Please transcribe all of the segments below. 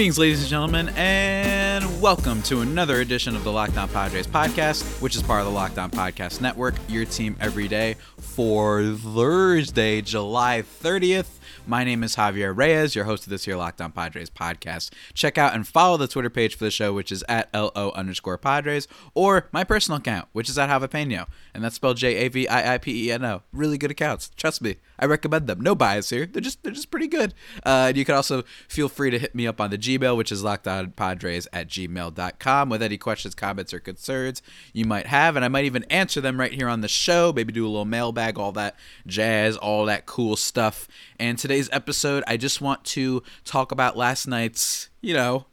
Greetings, ladies and gentlemen, and welcome to another edition of the Locked On Padres podcast, which is part of the Locked On Podcast Network, your team every day for Thursday, July 30th. My name is Javier Reyes, your host of this here Locked On Padres podcast. Check out and follow the Twitter page for the show, which is at LO underscore Padres, or my personal account, which is at Javapeno, and that's spelled J A V I I P E N O. Really good accounts. Trust me. I recommend them. No bias here. They're just they're just pretty good. Uh, and you can also feel free to hit me up on the Gmail, which is lockedonpadres at gmail.com with any questions, comments, or concerns you might have. And I might even answer them right here on the show. Maybe do a little mailbag, all that jazz, all that cool stuff. And today's episode, I just want to talk about last night's, you know,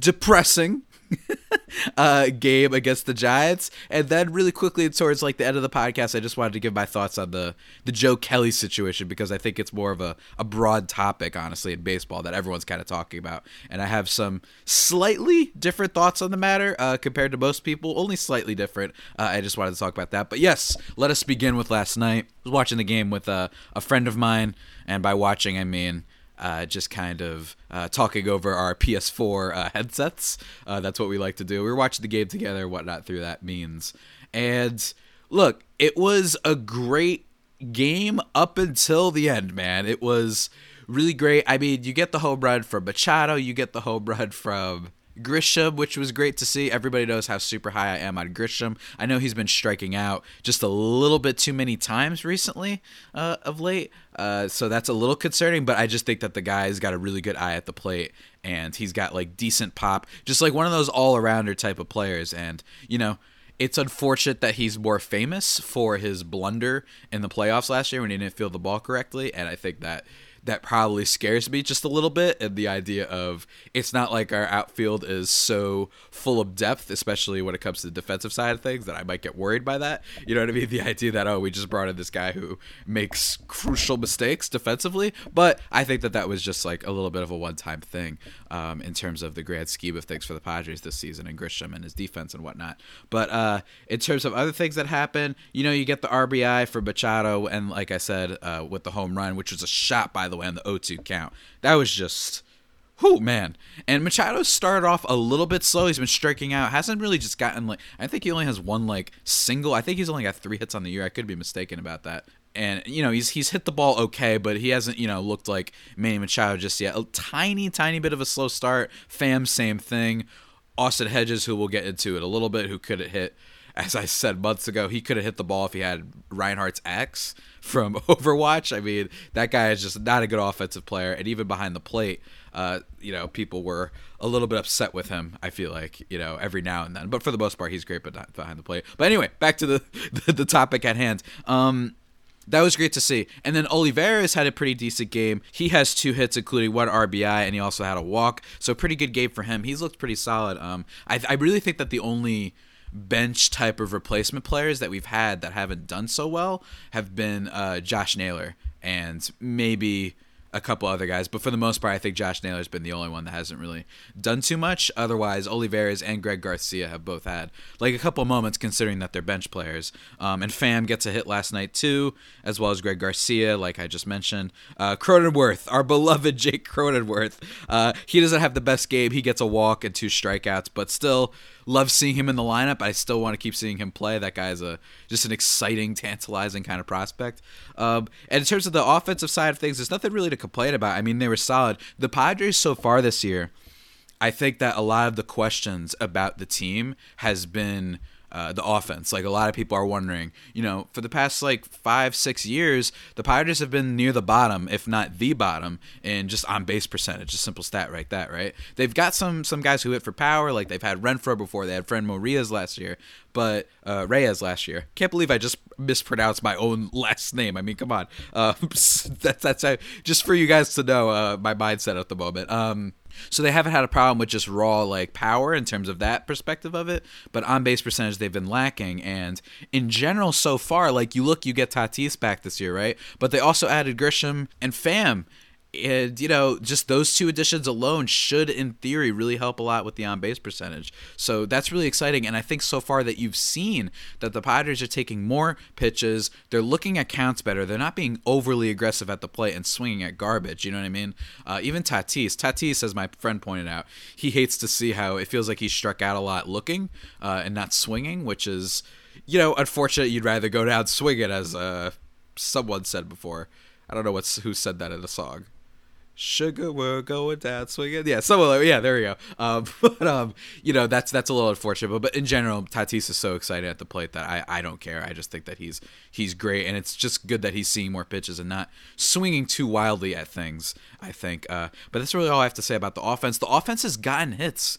depressing uh, game against the Giants, and then really quickly towards like the end of the podcast, I just wanted to give my thoughts on the the Joe Kelly situation because I think it's more of a, a broad topic, honestly, in baseball that everyone's kind of talking about, and I have some slightly different thoughts on the matter uh, compared to most people, only slightly different. Uh, I just wanted to talk about that, but yes, let us begin with last night. I was watching the game with a, a friend of mine, and by watching I mean uh, just kind of uh, talking over our PS4 uh, headsets. Uh, that's what we like to do. We were watching the game together, whatnot, through that means. And look, it was a great game up until the end, man. It was really great. I mean, you get the home run from Machado, you get the home run from Grisham, which was great to see. Everybody knows how super high I am on Grisham. I know he's been striking out just a little bit too many times recently uh, of late. Uh, so that's a little concerning, but I just think that the guy's got a really good eye at the plate and he's got like decent pop, just like one of those all arounder type of players. And, you know, it's unfortunate that he's more famous for his blunder in the playoffs last year when he didn't feel the ball correctly. And I think that that probably scares me just a little bit and the idea of it's not like our outfield is so full of depth especially when it comes to the defensive side of things that i might get worried by that. You know what i mean? The idea that oh we just brought in this guy who makes crucial mistakes defensively. But i think that that was just like a little bit of a one-time thing um, in terms of the grand scheme of things for the padres this season and grisham and his defense and whatnot. But uh, in terms of other things that happen you know you get the rbi for machado and like i said uh, with the home run which was a shot by the way, on the 0-2 count. That was just, whoo man. And Machado started off a little bit slow. He's been striking out. Hasn't really just gotten like. I think he only has one like single. I think he's only got three hits on the year. I could be mistaken about that. And you know he's he's hit the ball okay, but he hasn't you know looked like Manny Machado just yet. A tiny tiny bit of a slow start. Pham same thing. Austin Hedges, who we'll get into it a little bit, who could hit as I said months ago, he could have hit the ball if he had Reinhardt's X from Overwatch. I mean, that guy is just not a good offensive player, and even behind the plate, uh, you know, people were a little bit upset with him. I feel like you know every now and then, but for the most part, he's great, but not behind the plate. But anyway, back to the the, the topic at hand. Um, that was great to see. And then Olivares had a pretty decent game. He has two hits, including one RBI, and he also had a walk. So pretty good game for him. He's looked pretty solid. Um, I, I really think that the only bench type of replacement players that we've had that haven't done so well have been uh, Josh Naylor and maybe a couple other guys, but for the most part, I think Josh Naylor's been the only one that hasn't really done too much. Otherwise, Olivares and Greg Garcia have both had like a couple moments, considering that they're bench players. Um, and Pham gets a hit last night too, as well as Greg Garcia, like I just mentioned. Uh, Cronenworth, our beloved Jake Cronenworth, uh, he doesn't have the best game. He gets a walk and two strikeouts, but still love seeing him in the lineup. I still want to keep seeing him play. That guy is a just an exciting, tantalizing kind of prospect. Um, and in terms of the offensive side of things, there's nothing really to complain about. I mean, they were solid. The Padres so far this year, I think that a lot of the questions about the team has been uh, the offense. Like a lot of people are wondering, you know, for the past like five, six years, the Pirates have been near the bottom, if not the bottom, in just on base percentage. A simple stat right that, right? They've got some some guys who hit for power, like they've had Renfroe before, they had Franmil Morias last year, but uh, Reyes last year. Can't believe I just mispronounced my own last name. I mean, come on. Uh, that's that's uh, just for you guys to know uh, my mindset at the moment. Um, so they haven't had a problem with just raw like power in terms of that perspective of it, but on base percentage they've been lacking. And in general, so far, like you look, you get Tatis back this year, right? But they also added Grisham and Pham. And you know just those two additions alone should in theory really help a lot with the on base percentage. So that's really exciting. And i think so far that you've seen that the padres are taking more pitches. They're looking at counts better. They're not being overly aggressive at the plate and swinging at garbage. You know what i mean? Uh, even tatis. Tatis as my friend pointed out he hates to see how it feels like he struck out a lot looking uh, and not swinging which is you know unfortunate. You'd rather go down swinging as uh, someone said before. I don't know what's who said that in a song sugar we're going down swinging. Yeah so yeah there we go. Um, but um you know that's that's a little unfortunate but, but in general tatis is so excited at the plate that i i don't care. I just think that he's he's great and it's just good that he's seeing more pitches and not swinging too wildly at things i think. Uh but that's really all i have to say about the offense. The offense has gotten hits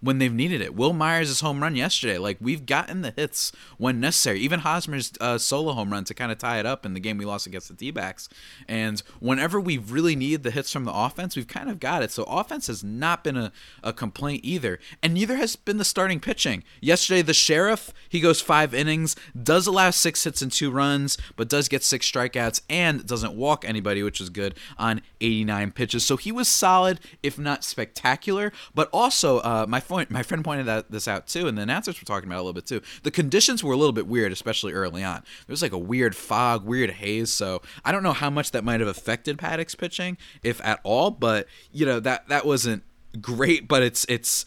when they've needed it. Wil Myers' home run yesterday, like we've gotten the hits when necessary. Even Hosmer's uh, solo home run to kind of tie it up in the game we lost against the D-backs. And whenever we've really needed the hits from the offense, we've kind of got it. So offense has not been a, a complaint either, and neither has been the starting pitching. Yesterday, the sheriff he goes five innings, does allow six hits and two runs, but does get six strikeouts and doesn't walk anybody, which is good on 89 pitches. So he was solid, if not spectacular. But also, uh, my point, my friend pointed that, this out too, and the announcers were talking about a little bit too. The conditions were a little bit weird, especially early on. There was like a weird fog, weird haze. So I don't know how much that might have affected Paddack's pitching, if at all. But you know that that wasn't great. But it's it's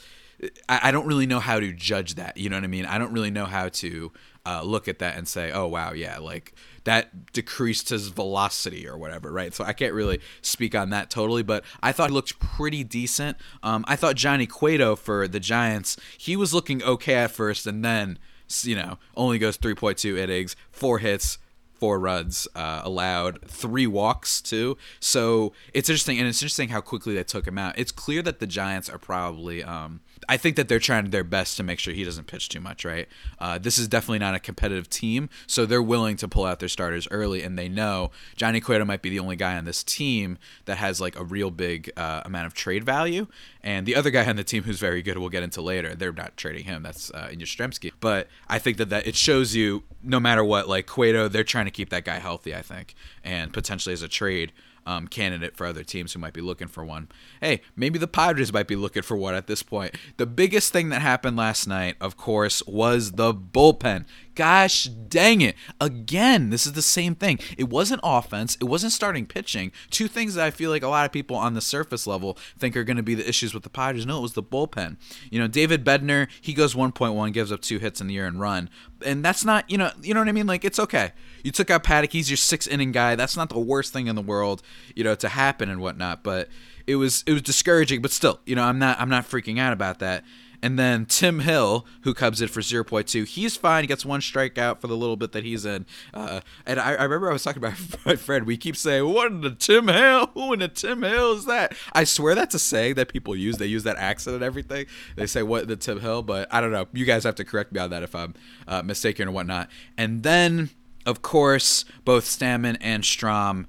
I, I don't really know how to judge that. You know what I mean? I don't really know how to uh, look at that and say, oh wow, yeah, like that decreased his velocity or whatever, right? So I can't really speak on that totally, but I thought he looked pretty decent. Um, I thought Johnny Cueto for the Giants, he was looking okay at first, and then you know only goes 3.2 innings, four hits, four runs uh, allowed, three walks too. So it's interesting, and it's interesting how quickly they took him out. It's clear that the Giants are probably um, I think that they're trying their best to make sure he doesn't pitch too much, right? Uh, this is definitely not a competitive team, so they're willing to pull out their starters early, and they know Johnny Cueto might be the only guy on this team that has like a real big uh, amount of trade value, and the other guy on the team who's very good, we'll get into later. They're not trading him. That's uh, Yastrzemski. But I think that that it shows you, no matter what, like Cueto, they're trying to keep that guy healthy. I think, and potentially as a trade um, candidate for other teams who might be looking for one. Hey, maybe the Padres might be looking for one at this point. The biggest thing that happened last night, of course, was the bullpen. Gosh dang it. Again, this is the same thing. It wasn't offense, it wasn't starting pitching. Two things that I feel like a lot of people on the surface level think are going to be the issues with the Padres. No, it was the bullpen. You know, David Bednar, he goes 1.1, gives up two hits in the year and run. And that's not, you know, you know what I mean? Like it's okay. You took out Paddack, he's your six inning guy. That's not the worst thing in the world, you know, to happen and whatnot. But it was it was discouraging, but still, you know, I'm not I'm not freaking out about that. And then Tim Hill, who comes in for 0.2, he's fine. He gets one strikeout for the little bit that he's in. Uh, and I, I, remember I was talking about my friend. We keep saying, "What in the Tim Hill? Who in the Tim Hill is that?" I swear that's a saying that people use. They use that accent and everything. They say, "What the Tim Hill?" But I don't know. You guys have to correct me on that if I'm uh, mistaken or whatnot. And then, of course, both Stammen and Strahm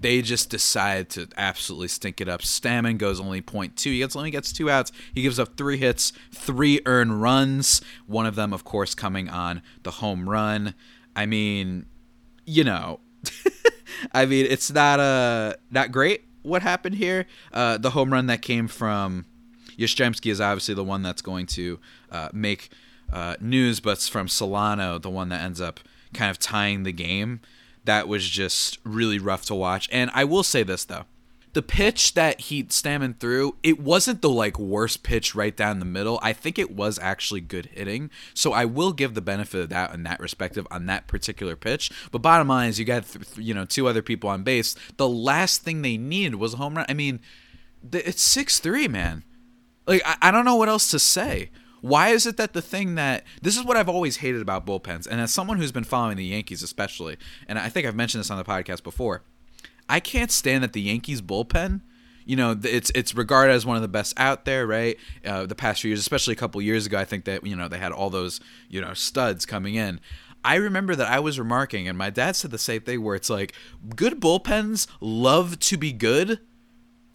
they just decide to absolutely stink it up. Stammen goes only 0.2. He gets only gets two outs. He gives up three hits, three earned runs. One of them, of course, coming on the home run. I mean, you know, I mean, it's not uh not great what happened here. Uh, the home run that came from Yastrzemski is obviously the one that's going to uh, make uh, news, but it's from Solano, the one that ends up kind of tying the game that was just really rough to watch. And I will say this though. The pitch that he Stammen threw, it wasn't the like worst pitch right down the middle. I think it was actually good hitting. So I will give the benefit of that in that respective on that particular pitch. But bottom line is you got you know two other people on base. The last thing they needed was a home run. I mean, it's 6-3, man. Like I, I don't know what else to say. Why is it that the thing that this is what I've always hated about bullpens, and as someone who's been following the Yankees especially, and I think I've mentioned this on the podcast before, I can't stand that the Yankees bullpen. You know, it's it's regarded as one of the best out there, right? Uh, the past few years, especially a couple years ago, I think that you know they had all those you know studs coming in. I remember that I was remarking, and my dad said the same thing, where it's like good bullpens love to be good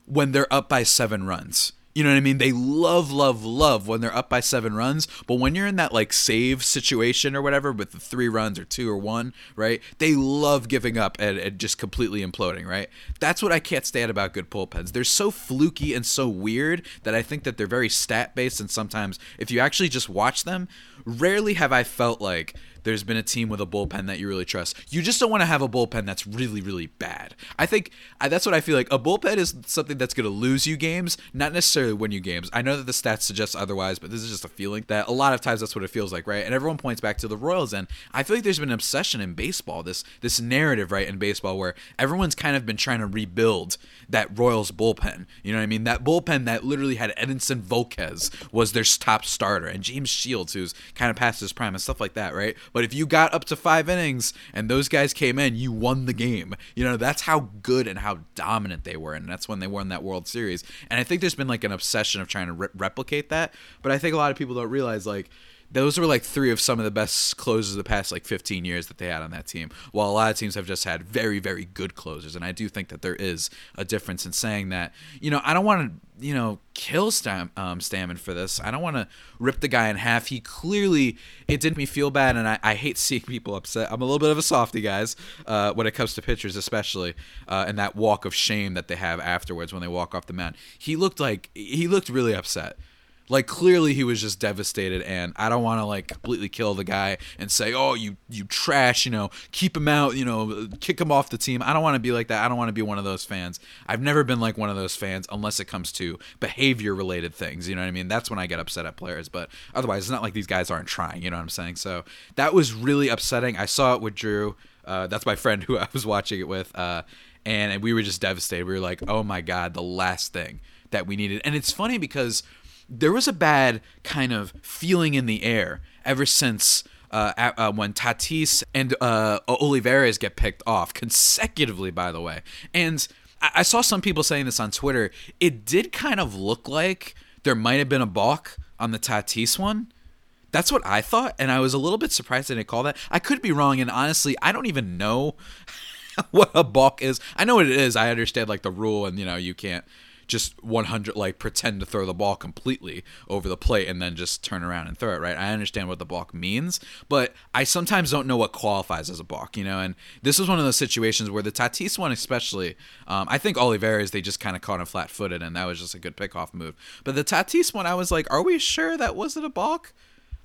when they're up by seven runs You know what I mean? They love, love, love when they're up by seven runs. But when you're in that like save situation or whatever with the three runs or two or one, right? They love giving up and, and just completely imploding, right? That's what I can't stand about good bullpens. They're so fluky and so weird that I think that they're very stat based. And sometimes if you actually just watch them, rarely have I felt like there's been a team with a bullpen that you really trust. You just don't want to have a bullpen that's really, really bad. I think I, that's what I feel like. A bullpen is something that's going to lose you games, not necessarily win you games. I know that the stats suggest otherwise, but this is just a feeling that a lot of times that's what it feels like, right? And everyone points back to the Royals, and I feel like there's been an obsession in baseball, this this narrative, right, in baseball where everyone's kind of been trying to rebuild that Royals bullpen. You know what I mean? That bullpen that literally had Edinson Volquez was their top starter, and James Shields, who's kind of past his prime and stuff like that, right? But if you got up to five innings and those guys came in, you won the game. You know, that's how good and how dominant they were. And that's when they won that World Series. And I think there's been like an obsession of trying to re- replicate that. But I think a lot of people don't realize, like, those were like three of some of the best closers of the past like 15 years that they had on that team. While a lot of teams have just had very, very good closers, and I do think that there is a difference in saying that. You know, I don't want to, you know, kill Stam- um, Stammen for this. I don't want to rip the guy in half. He clearly it did me feel bad, and I, I hate seeing people upset. I'm a little bit of a softy, guys, uh, when it comes to pitchers, especially, uh, and that walk of shame that they have afterwards when they walk off the mound. He looked like he looked really upset. Like clearly he was just devastated, and I don't want to like completely kill the guy and say, "Oh, you you trash," you know, keep him out, you know, kick him off the team. I don't want to be like that. I don't want to be one of those fans. I've never been like one of those fans unless it comes to behavior related things. You know what I mean? That's when I get upset at players. But otherwise, it's not like these guys aren't trying. You know what I'm saying? So that was really upsetting. I saw it with Drew. Uh, that's my friend who I was watching it with. Uh, and we were just devastated. We were like, "Oh my god, the last thing that we needed." And it's funny because there was a bad kind of feeling in the air ever since uh, uh, when Tatis and uh, Olivares get picked off consecutively, by the way. And I-, I saw some people saying this on Twitter. It did kind of look like there might have been a balk on the Tatis one. That's what I thought, and I was a little bit surprised they didn't call that. I could be wrong, and honestly, I don't even know what a balk is. I know what it is. I understand like the rule, and you know you can't just 100 like pretend to throw the ball completely over the plate and then just turn around and throw it right? I understand what the balk means but i sometimes don't know what qualifies as a balk you know? And this was one of those situations where the tatis one especially um, i think olivares they just kind of caught him flat-footed and that was just a good pickoff move. But the tatis one i was like are we sure that wasn't a balk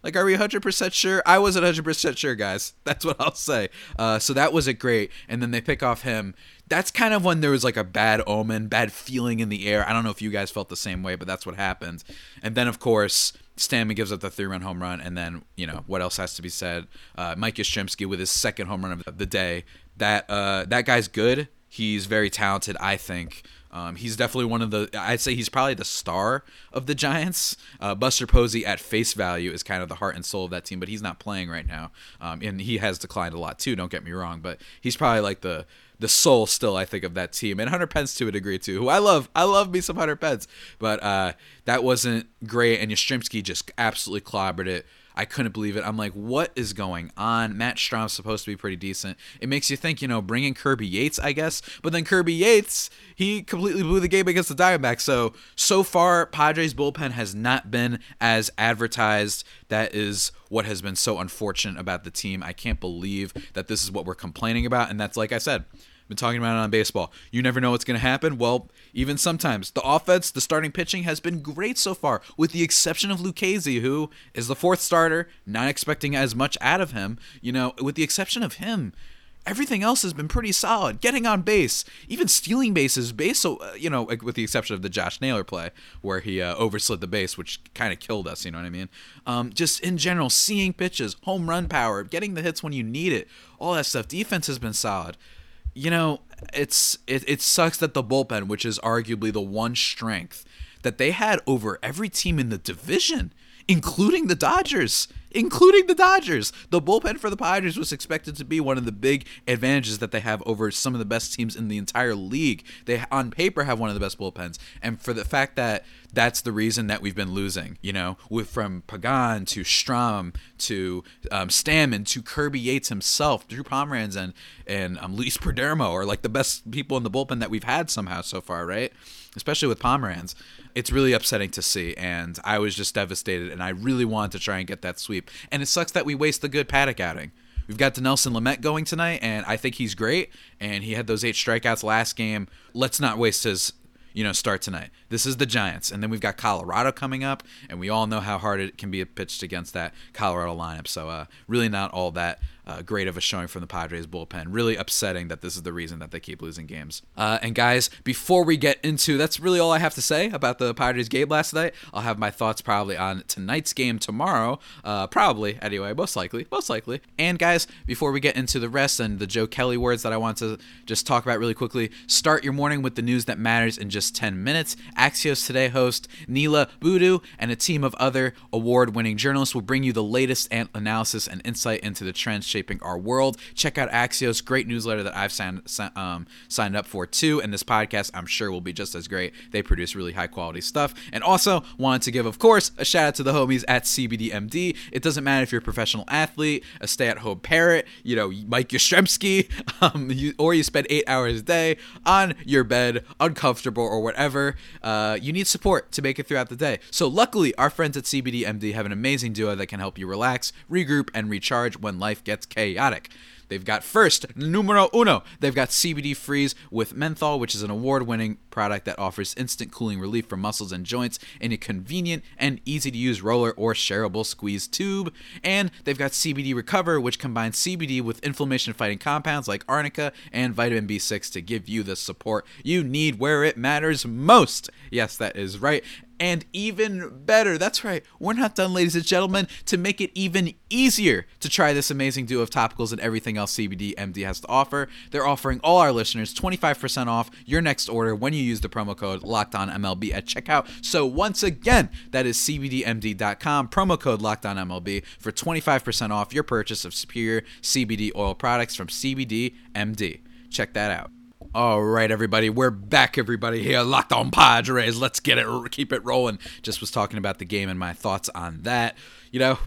like, are we 100% sure? I wasn't 100% sure, guys. That's what I'll say. Uh, so that was it great. And then they pick off him. That's kind of when there was like a bad omen, bad feeling in the air. I don't know if you guys felt the same way, but that's what happened. And then, of course, Stammen gives up the three run home run. And then, you know, what else has to be said? Uh, Mike Yastrzemski with his second home run of the day. That, uh, that guy's good. He's very talented, I think. Um, he's definitely one of the. I'd say he's probably the star of the Giants. Uh, Buster Posey, at face value, is kind of the heart and soul of that team, but he's not playing right now, um, and he has declined a lot too. Don't get me wrong, but he's probably like the the soul still. I think of that team, and Hunter Pence to a degree too, who I love. I love me some Hunter Pence, but uh, that wasn't great, and Yastrzemski just absolutely clobbered it. I couldn't believe it. I'm like, what is going on? Matt Strahm's supposed to be pretty decent. It makes you think, you know, bringing Kirby Yates, I guess. But then Kirby Yates, he completely blew the game against the Diamondbacks. So, so far, Padres bullpen has not been as advertised. That is what has been so unfortunate about the team. I can't believe that this is what we're complaining about. And that's, like I said, been talking about it on baseball. You never know what's going to happen. Well, even sometimes the offense, the starting pitching has been great so far, with the exception of Lucchesi, who is the fourth starter. Not expecting as much out of him. You know, with the exception of him, everything else has been pretty solid. Getting on base, even stealing bases, base. So uh, you know, with the exception of the Josh Naylor play where he uh, overslid the base, which kind of killed us. You know what I mean? Um, just in general, seeing pitches, home run power, getting the hits when you need it, all that stuff. Defense has been solid you know, it's it, it sucks that the bullpen, which is arguably the one strength that they had over every team in the division, including the Dodgers, including the Dodgers. The bullpen for the Padres was expected to be one of the big advantages that they have over some of the best teams in the entire league. They on paper have one of the best bullpens, and for the fact that that's the reason that we've been losing. You know, with from Pagan to Strahm to um, Stammen to Kirby Yates himself, Drew Pomeranz and and um, Luis Perdomo are like the best people in the bullpen that we've had somehow so far, right? Especially with Pomeranz, it's really upsetting to see, and I was just devastated, and I really wanted to try and get that sweep. And it sucks that we waste the good Paddack outing. We've got Dinelson Lamet going tonight, and I think he's great. And he had those eight strikeouts last game. Let's not waste his you know, start tonight. This is the Giants, and then we've got Colorado coming up, and we all know how hard it can be pitched against that Colorado lineup. So, uh, really not all that uh, great of a showing from the Padres bullpen. Really upsetting that this is the reason that they keep losing games. Uh, and guys, before we get into that's really all I have to say about the Padres game last night. I'll have my thoughts probably on tonight's game tomorrow. Uh, probably anyway, most likely, most likely. And guys, before we get into the rest and the Joe Kelly words that I want to just talk about really quickly, start your morning with the news that matters in just 10 minutes. Axios Today host Niala Boodhoo and a team of other award-winning journalists will bring you the latest analysis and insight into the trends shaping our world. Check out Axios, great newsletter that I've signed um, signed up for too, and this podcast I'm sure will be just as great. They produce really high quality stuff. And also wanted to give, of course, a shout out to the homies at CBDMD. It doesn't matter if you're a professional athlete, a stay-at-home parent, you know, Mike Yastrzemski, um, you, or you spend eight hours a day on your bed, uncomfortable or whatever. Uh, you need support to make it throughout the day. So luckily, our friends at CBDMD have an amazing duo that can help you relax, regroup, and recharge when life gets chaotic. They've got first, numero uno, they've got CBD Freeze with menthol, which is an award winning product that offers instant cooling relief for muscles and joints in a convenient and easy to use roller or shareable squeeze tube. And they've got CBD Recover, which combines CBD with inflammation fighting compounds like arnica and vitamin B6 to give you the support you need where it matters most. Yes, that is right and even better. That's right, we're not done, ladies and gentlemen, to make it even easier to try this amazing duo of topicals and everything else CBD MD has to offer. They're offering all our listeners 25% off your next order when you use the promo code LOCKEDONMLB at checkout. So once again, that is CBDMD.com, promo code LOCKEDONMLB for 25% off your purchase of superior CBD oil products from CBD MD. Check that out. All right, everybody, we're back. Everybody here, locked on Padres. Let's get it, keep it rolling. Just was talking about the game and my thoughts on that. You know,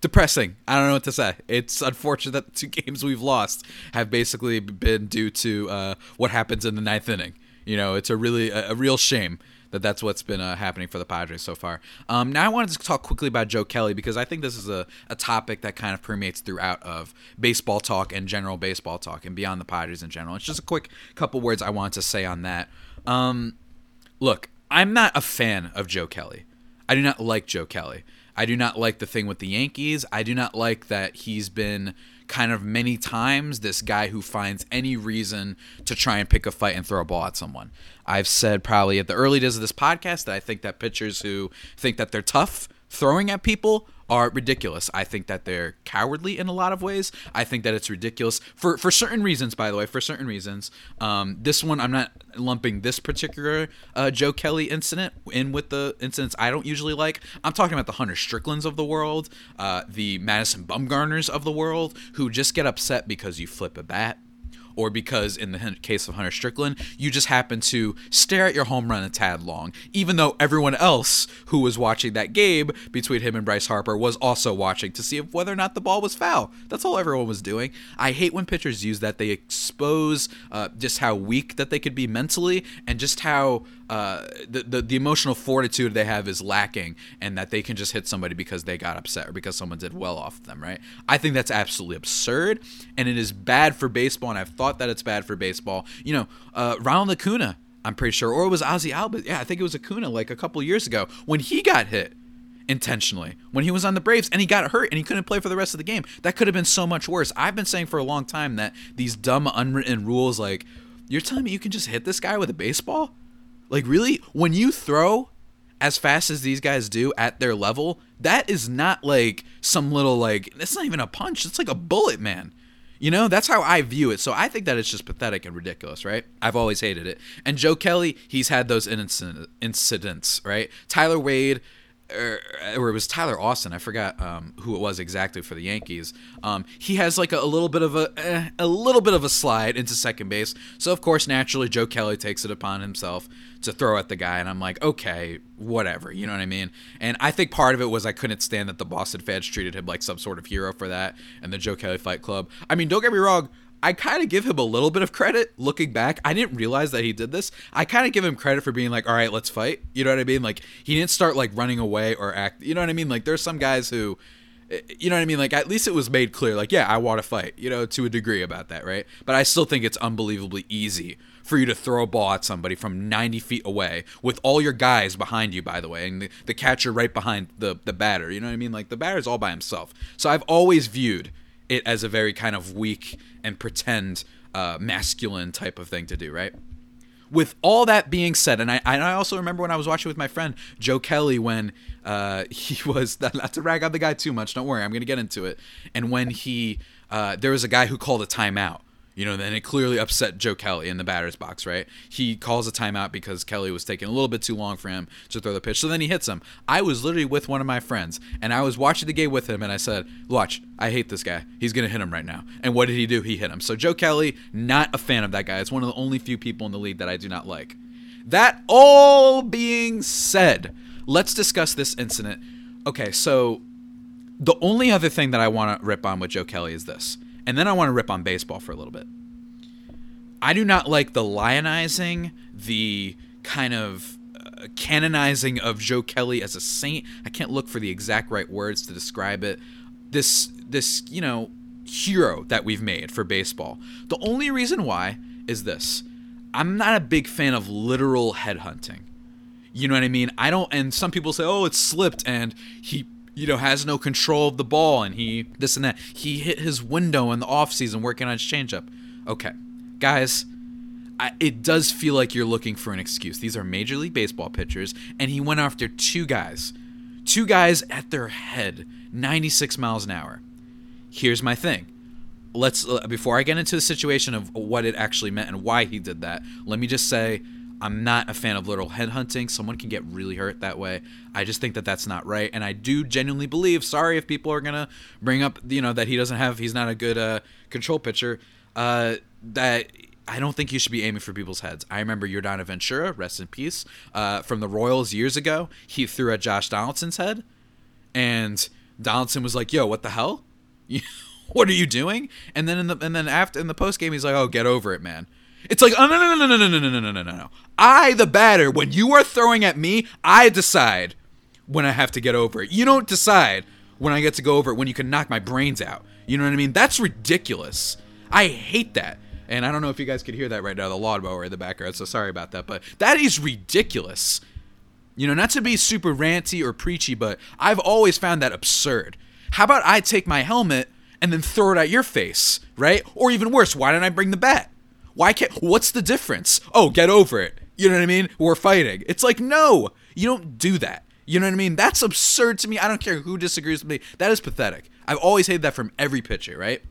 depressing. I don't know what to say. It's unfortunate that the two games we've lost have basically been due to uh, what happens in the ninth inning. You know, it's a really a, a real shame that that's what's been uh, happening for the Padres so far. Um, now I wanted to talk quickly about Joe Kelly because I think this is a, a topic that kind of permeates throughout of baseball talk and general baseball talk and beyond the Padres in general. It's just a quick couple words I want to say on that. Um, look, I'm not a fan of Joe Kelly. I do not like Joe Kelly. I do not like the thing with the Yankees. I do not like that he's been kind of many times this guy who finds any reason to try and pick a fight and throw a ball at someone. I've said probably at the early days of this podcast that I think that pitchers who think that they're tough throwing at people are ridiculous. I think that they're cowardly in a lot of ways. I think that it's ridiculous for for certain reasons. By the way, for certain reasons. Um, this one, I'm not lumping this particular uh, Joe Kelly incident in with the incidents I don't usually like. I'm talking about the Hunter Stricklands of the world, uh, the Madison Bumgarners of the world, who just get upset because you flip a bat or because in the case of Hunter Strickland, you just happen to stare at your home run a tad long, even though everyone else who was watching that game between him and Bryce Harper was also watching to see if whether or not the ball was foul. That's all everyone was doing. I hate when pitchers use that. They expose uh, just how weak that they could be mentally and just how uh, the, the, the emotional fortitude they have is lacking, and that they can just hit somebody because they got upset or because someone did well off them. Right? I think that's absolutely absurd, and it is bad for baseball. And I've thought that it's bad for baseball. You know, uh, Ronald Acuna, I'm pretty sure, or it was Ozzie Albies. Yeah, I think it was Acuna like a couple years ago when he got hit intentionally when he was on the Braves and he got hurt and he couldn't play for the rest of the game. That could have been so much worse. I've been saying for a long time that these dumb unwritten rules like you're telling me you can just hit this guy with a baseball? Like, really? When you throw as fast as these guys do at their level, that is not like some little, like, it's not even a punch. It's like a bullet, man. You know, that's how I view it. So I think that it's just pathetic and ridiculous, right? I've always hated it. And Joe Kelly, he's had those incidents, right? Tyler Wade, or, or it was Tyler Austin. I forgot um, who it was exactly for the Yankees. Um, he has like a, a little bit of a eh, a little bit of a slide into second base. So of course, naturally, Joe Kelly takes it upon himself to throw at the guy, and I'm like, okay, whatever. You know what I mean? And I think part of it was I couldn't stand that the Boston fans treated him like some sort of hero for that, and the Joe Kelly Fight Club. I mean, don't get me wrong. I kind of give him a little bit of credit looking back. I didn't realize that he did this. I kind of give him credit for being like, all right, let's fight. You know what I mean? Like, he didn't start like running away or act. You know what I mean? Like, there's some guys who, eh, you know what I mean? Like, at least it was made clear, like, yeah, I want to fight, you know, to a degree about that, right? But I still think it's unbelievably easy for you to throw a ball at somebody from 90 feet away with all your guys behind you, by the way, and the, the catcher right behind the, the batter. You know what I mean? Like, the batter's all by himself. So I've always viewed it as a very kind of weak and pretend uh, masculine type of thing to do, right? With all that being said, and I, and I also remember when I was watching with my friend Joe Kelly when uh, he was not to rag on the guy too much. Don't worry, I'm gonna get into it. And when he uh, there was a guy who called a timeout, you know, then it clearly upset Joe Kelly in the batter's box, right? He calls a timeout because Kelly was taking a little bit too long for him to throw the pitch. So then he hits him. I was literally with one of my friends and I was watching the game with him and I said, Watch, I hate this guy. He's going to hit him right now. And what did he do? He hit him. So Joe Kelly, not a fan of that guy. It's one of the only few people in the league that I do not like. That all being said, let's discuss this incident. Okay, so the only other thing that I want to rip on with Joe Kelly is this and then I want to rip on baseball for a little bit. I do not like the lionizing, the kind of uh, canonizing of Joe Kelly as a saint. I can't look for the exact right words to describe it. This this, you know, hero that we've made for baseball. The only reason why is this. I'm not a big fan of literal headhunting. You know what I mean? I don't and some people say, "Oh, it slipped and he you know, has no control of the ball and he this and that. He hit his window in the offseason working on his changeup. Okay, guys, I, it does feel like you're looking for an excuse. These are Major League Baseball pitchers, and he went after two guys, two guys at their head, 96 miles an hour. Here's my thing. Let's uh, before I get into the situation of what it actually meant and why he did that. Let me just say I'm not a fan of literal headhunting. Someone can get really hurt that way. I just think that that's not right, and I do genuinely believe. Sorry if people are gonna bring up, you know, that he doesn't have, he's not a good uh, control pitcher. Uh, that I don't think you should be aiming for people's heads. I remember Yordano Ventura, rest in peace, uh, from the Royals years ago. He threw at Josh Donaldson's head, and Donaldson was like, "Yo, what the hell? what are you doing?" And then in the and then after in the post game, he's like, "Oh, get over it, man." It's like, oh, no, no, no, no, no, no, no, no, no, no, no. I, the batter, when you are throwing at me, I decide when I have to get over it. You don't decide when I get to go over it when you can knock my brains out. You know what I mean? That's ridiculous. I hate that. And I don't know if you guys could hear that right now, the lawnmower in the background, so sorry about that. But that is ridiculous. You know, not to be super ranty or preachy, but I've always found that absurd. How about I take my helmet and then throw it at your face, right? Or even worse, why don't I bring the bat? Why can't? What's the difference? Oh, get over it. You know what I mean? We're fighting. It's like no, you don't do that. You know what I mean? That's absurd to me. I don't care who disagrees with me. That is pathetic. I've always hated that from every pitcher, right?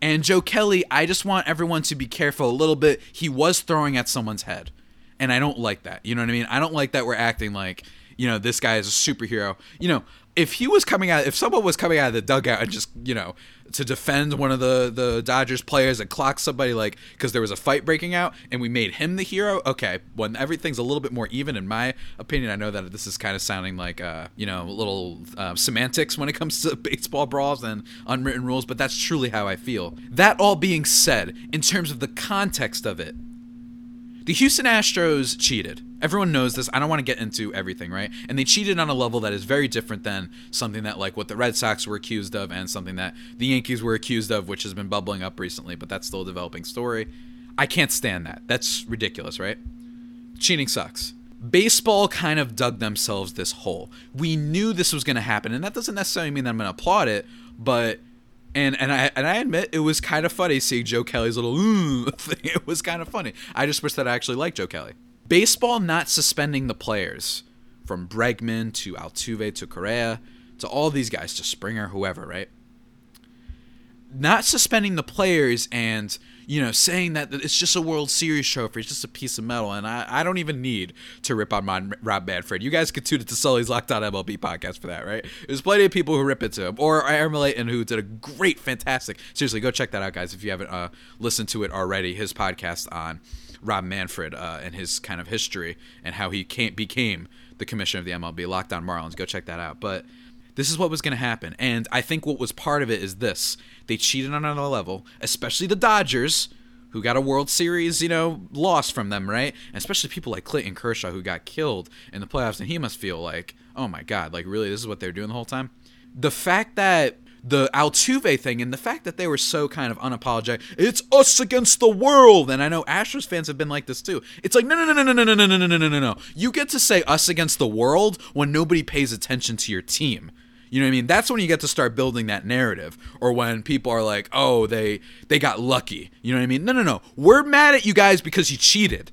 And Joe Kelly, I just want everyone to be careful a little bit. He was throwing at someone's head. And I don't like that. You know what I mean? I don't like that we're acting like, you know, this guy is a superhero. You know, if he was coming out, if someone was coming out of the dugout and just, you know, to defend one of the the Dodgers players and clock somebody like because there was a fight breaking out and we made him the hero. Okay, when everything's a little bit more even, in my opinion, I know that this is kind of sounding like uh, you know a little uh, semantics when it comes to baseball brawls and unwritten rules, but that's truly how I feel. That all being said, in terms of the context of it, the Houston Astros cheated. Everyone knows this. I don't want to get into everything, right? And they cheated on a level that is very different than something that like what the Red Sox were accused of and something that the Yankees were accused of, which has been bubbling up recently, but that's still a developing story. I can't stand that. That's ridiculous, right? Cheating sucks. Baseball kind of dug themselves this hole. We knew this was going to happen, and that doesn't necessarily mean that I'm going to applaud it, but and and I and I admit it was kind of funny seeing Joe Kelly's little thing. It was kind of funny. I just wish that I actually liked Joe Kelly. Baseball not suspending the players from Bregman to Altuve to Correa to all these guys to Springer, whoever, right? not suspending the players and you know saying that it's just a World Series trophy, it's just a piece of metal, and I, I don't even need to rip on my Rob Manfred. You guys could tune it to Sully's Locked On MLB podcast for that, right? There's plenty of people who rip it to him, or Aaron and who did a great, fantastic. Seriously, go check that out, guys, if you haven't uh, listened to it already. His podcast on Rob Manfred uh, and his kind of history and how he came, became the commissioner of the MLB, Locked On Marlins. Go check that out, but this is what was going to happen. And I think what was part of it is this they cheated on another level, especially the Dodgers, who got a World Series, you know, loss from them, right? And especially people like Clayton Kershaw, who got killed in the playoffs. And he must feel like, oh my God, like really, this is what they're doing the whole time? The fact that the Altuve thing and the fact that they were so kind of unapologetic. It's us against the world. And I know Astros fans have been like this too. It's like, no, no, no, no, no, no, no, no, no, no, no, no. You get to say us against the world when nobody pays attention to your team. You know what I mean? That's when you get to start building that narrative. Or when people are like, "Oh, they they got lucky." You know what I mean? No, no, no. We're mad at you guys because you cheated.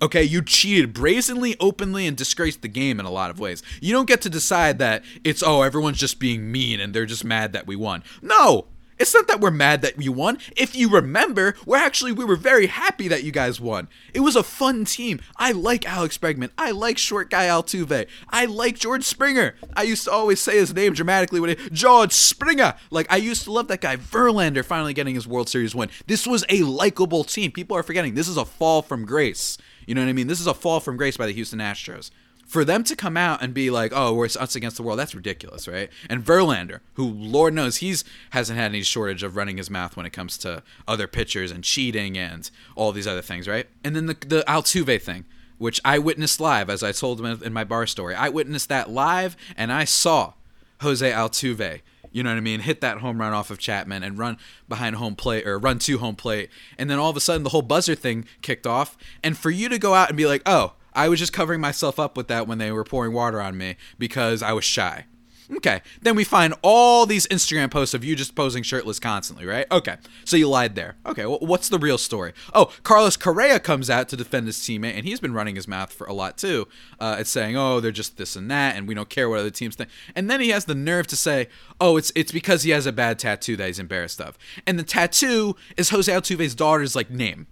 Okay, you cheated brazenly, openly, and disgraced the game in a lot of ways. You don't get to decide that it's, oh, everyone's just being mean and they're just mad that we won. No, it's not that we're mad that you won. If you remember, we're actually we were very happy that you guys won. It was a fun team. I like Alex Bregman. I like short guy Altuve. I like George Springer. I used to always say his name dramatically when he George Springer. Like I used to love that guy. Verlander finally getting his World Series win. This was a likable team. People are forgetting this is a fall from grace. You know what I mean? This is a fall from grace by the Houston Astros for them to come out and be like, "Oh, we're us against the world," that's ridiculous, right? And Verlander, who Lord knows he's hasn't had any shortage of running his mouth when it comes to other pitchers and cheating and all these other things, right? And then the the Altuve thing, which I witnessed live, as I told in my bar story. I witnessed that live, and I saw Jose Altuve. You know what I mean? Hit that home run off of Chapman and run behind home plate or run to home plate. And then all of a sudden the whole buzzer thing kicked off. And for you to go out and be like, oh, I was just covering myself up with that when they were pouring water on me because I was shy. Okay. Then we find all these Instagram posts of you just posing shirtless constantly, right? Okay. So you lied there. Okay. Well, what's the real story? Oh, Carlos Correa comes out to defend his teammate, and he's been running his mouth for a lot too. Uh, it's saying, oh, they're just this and that, and we don't care what other teams think. And then he has the nerve to say, oh, it's it's because he has a bad tattoo that he's embarrassed of. And the tattoo is Jose Altuve's daughter's like name.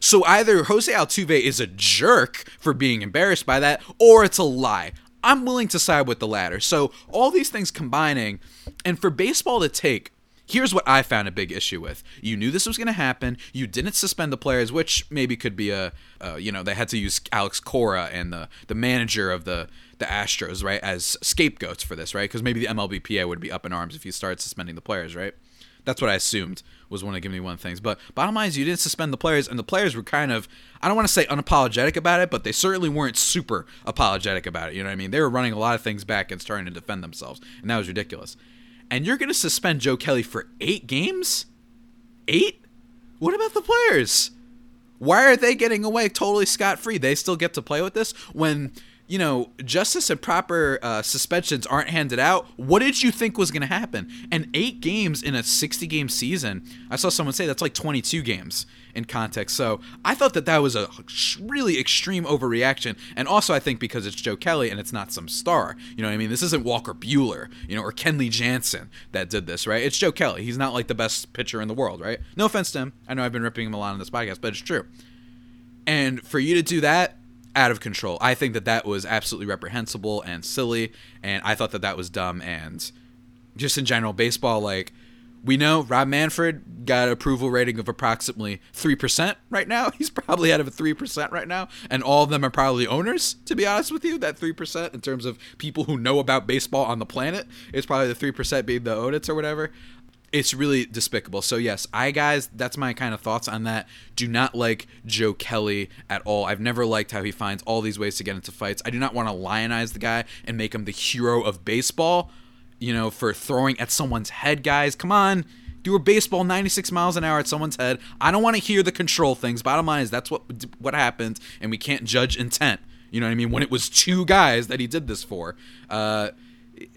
So either Jose Altuve is a jerk for being embarrassed by that, or it's a lie. I'm willing to side with the latter. So all these things combining, and for baseball to take Here's what I found a big issue with. You knew this was going to happen. You didn't suspend the players, which maybe could be a, uh, you know, they had to use Alex Cora and the the manager of the the Astros, right, as scapegoats for this, right? Because maybe the MLBPA would be up in arms if you started suspending the players, right? That's what I assumed was one of giving me one things. But bottom line is you didn't suspend the players, and the players were kind of I don't want to say unapologetic about it, but they certainly weren't super apologetic about it. You know what I mean? They were running a lot of things back and starting to defend themselves, and that was ridiculous. And you're going to suspend Joe Kelly for eight games? Eight? What about the players? Why are they getting away totally scot free? They still get to play with this when you know, justice and proper uh, suspensions aren't handed out, what did you think was going to happen? And eight games in a 60 game season, I saw someone say that's like 22 games in context. So I thought that that was a really extreme overreaction. And also, I think because it's Joe Kelly and it's not some star. You know what I mean? This isn't Walker Buehler, you know, or Kenley Jansen that did this, right? It's Joe Kelly. He's not like the best pitcher in the world, right? No offense to him. I know I've been ripping him a lot on this podcast, but it's true. And for you to do that, out of control. I think that that was absolutely reprehensible and silly, and I thought that that was dumb. And just in general, baseball, like we know, Rob Manfred got approval rating of approximately three percent right now. He's probably out of a three percent right now, and all of them are probably owners. To be honest with you, that three percent in terms of people who know about baseball on the planet, it's probably the three percent being the audits or whatever it's really despicable. So yes, I guys, that's my kind of thoughts on that. Do not like Joe Kelly at all. I've never liked how he finds all these ways to get into fights. I do not want to lionize the guy and make him the hero of baseball, you know, for throwing at someone's head, guys. Come on. Do a baseball 96 miles an hour at someone's head. I don't want to hear the control things. Bottom line is that's what what happened and we can't judge intent. You know what I mean? When it was two guys that he did this for. Uh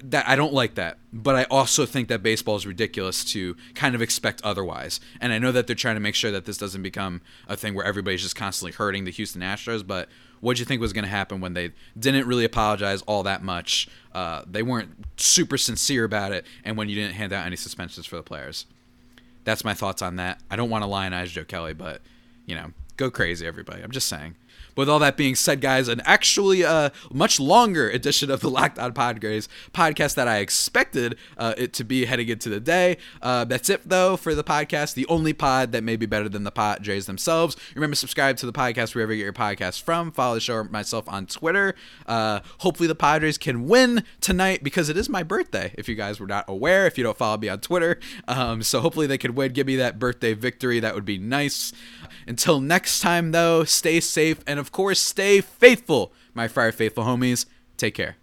that I don't like that, but I also think that baseball is ridiculous to kind of expect otherwise. And I know that they're trying to make sure that this doesn't become a thing where everybody's just constantly hurting the Houston Astros. But what do you think was going to happen when they didn't really apologize all that much? Uh, they weren't super sincere about it, and when you didn't hand out any suspensions for the players. That's my thoughts on that. I don't want to lionize Joe Kelly, but you know, go crazy, everybody. I'm just saying. With all that being said, guys, an actually uh, much longer edition of the Locked On Padres podcast that I expected uh, it to be heading into the day. Uh, that's it, though, for the podcast. The only pod that may be better than the Padres themselves. Remember, subscribe to the podcast wherever you get your podcast from. Follow the show myself on Twitter. Uh, hopefully, the Padres can win tonight because it is my birthday. If you guys were not aware, if you don't follow me on Twitter, um, so hopefully they could win. Give me that birthday victory. That would be nice. Until next time, though, stay safe and, of course, stay faithful, my Friar Faithful homies. Take care.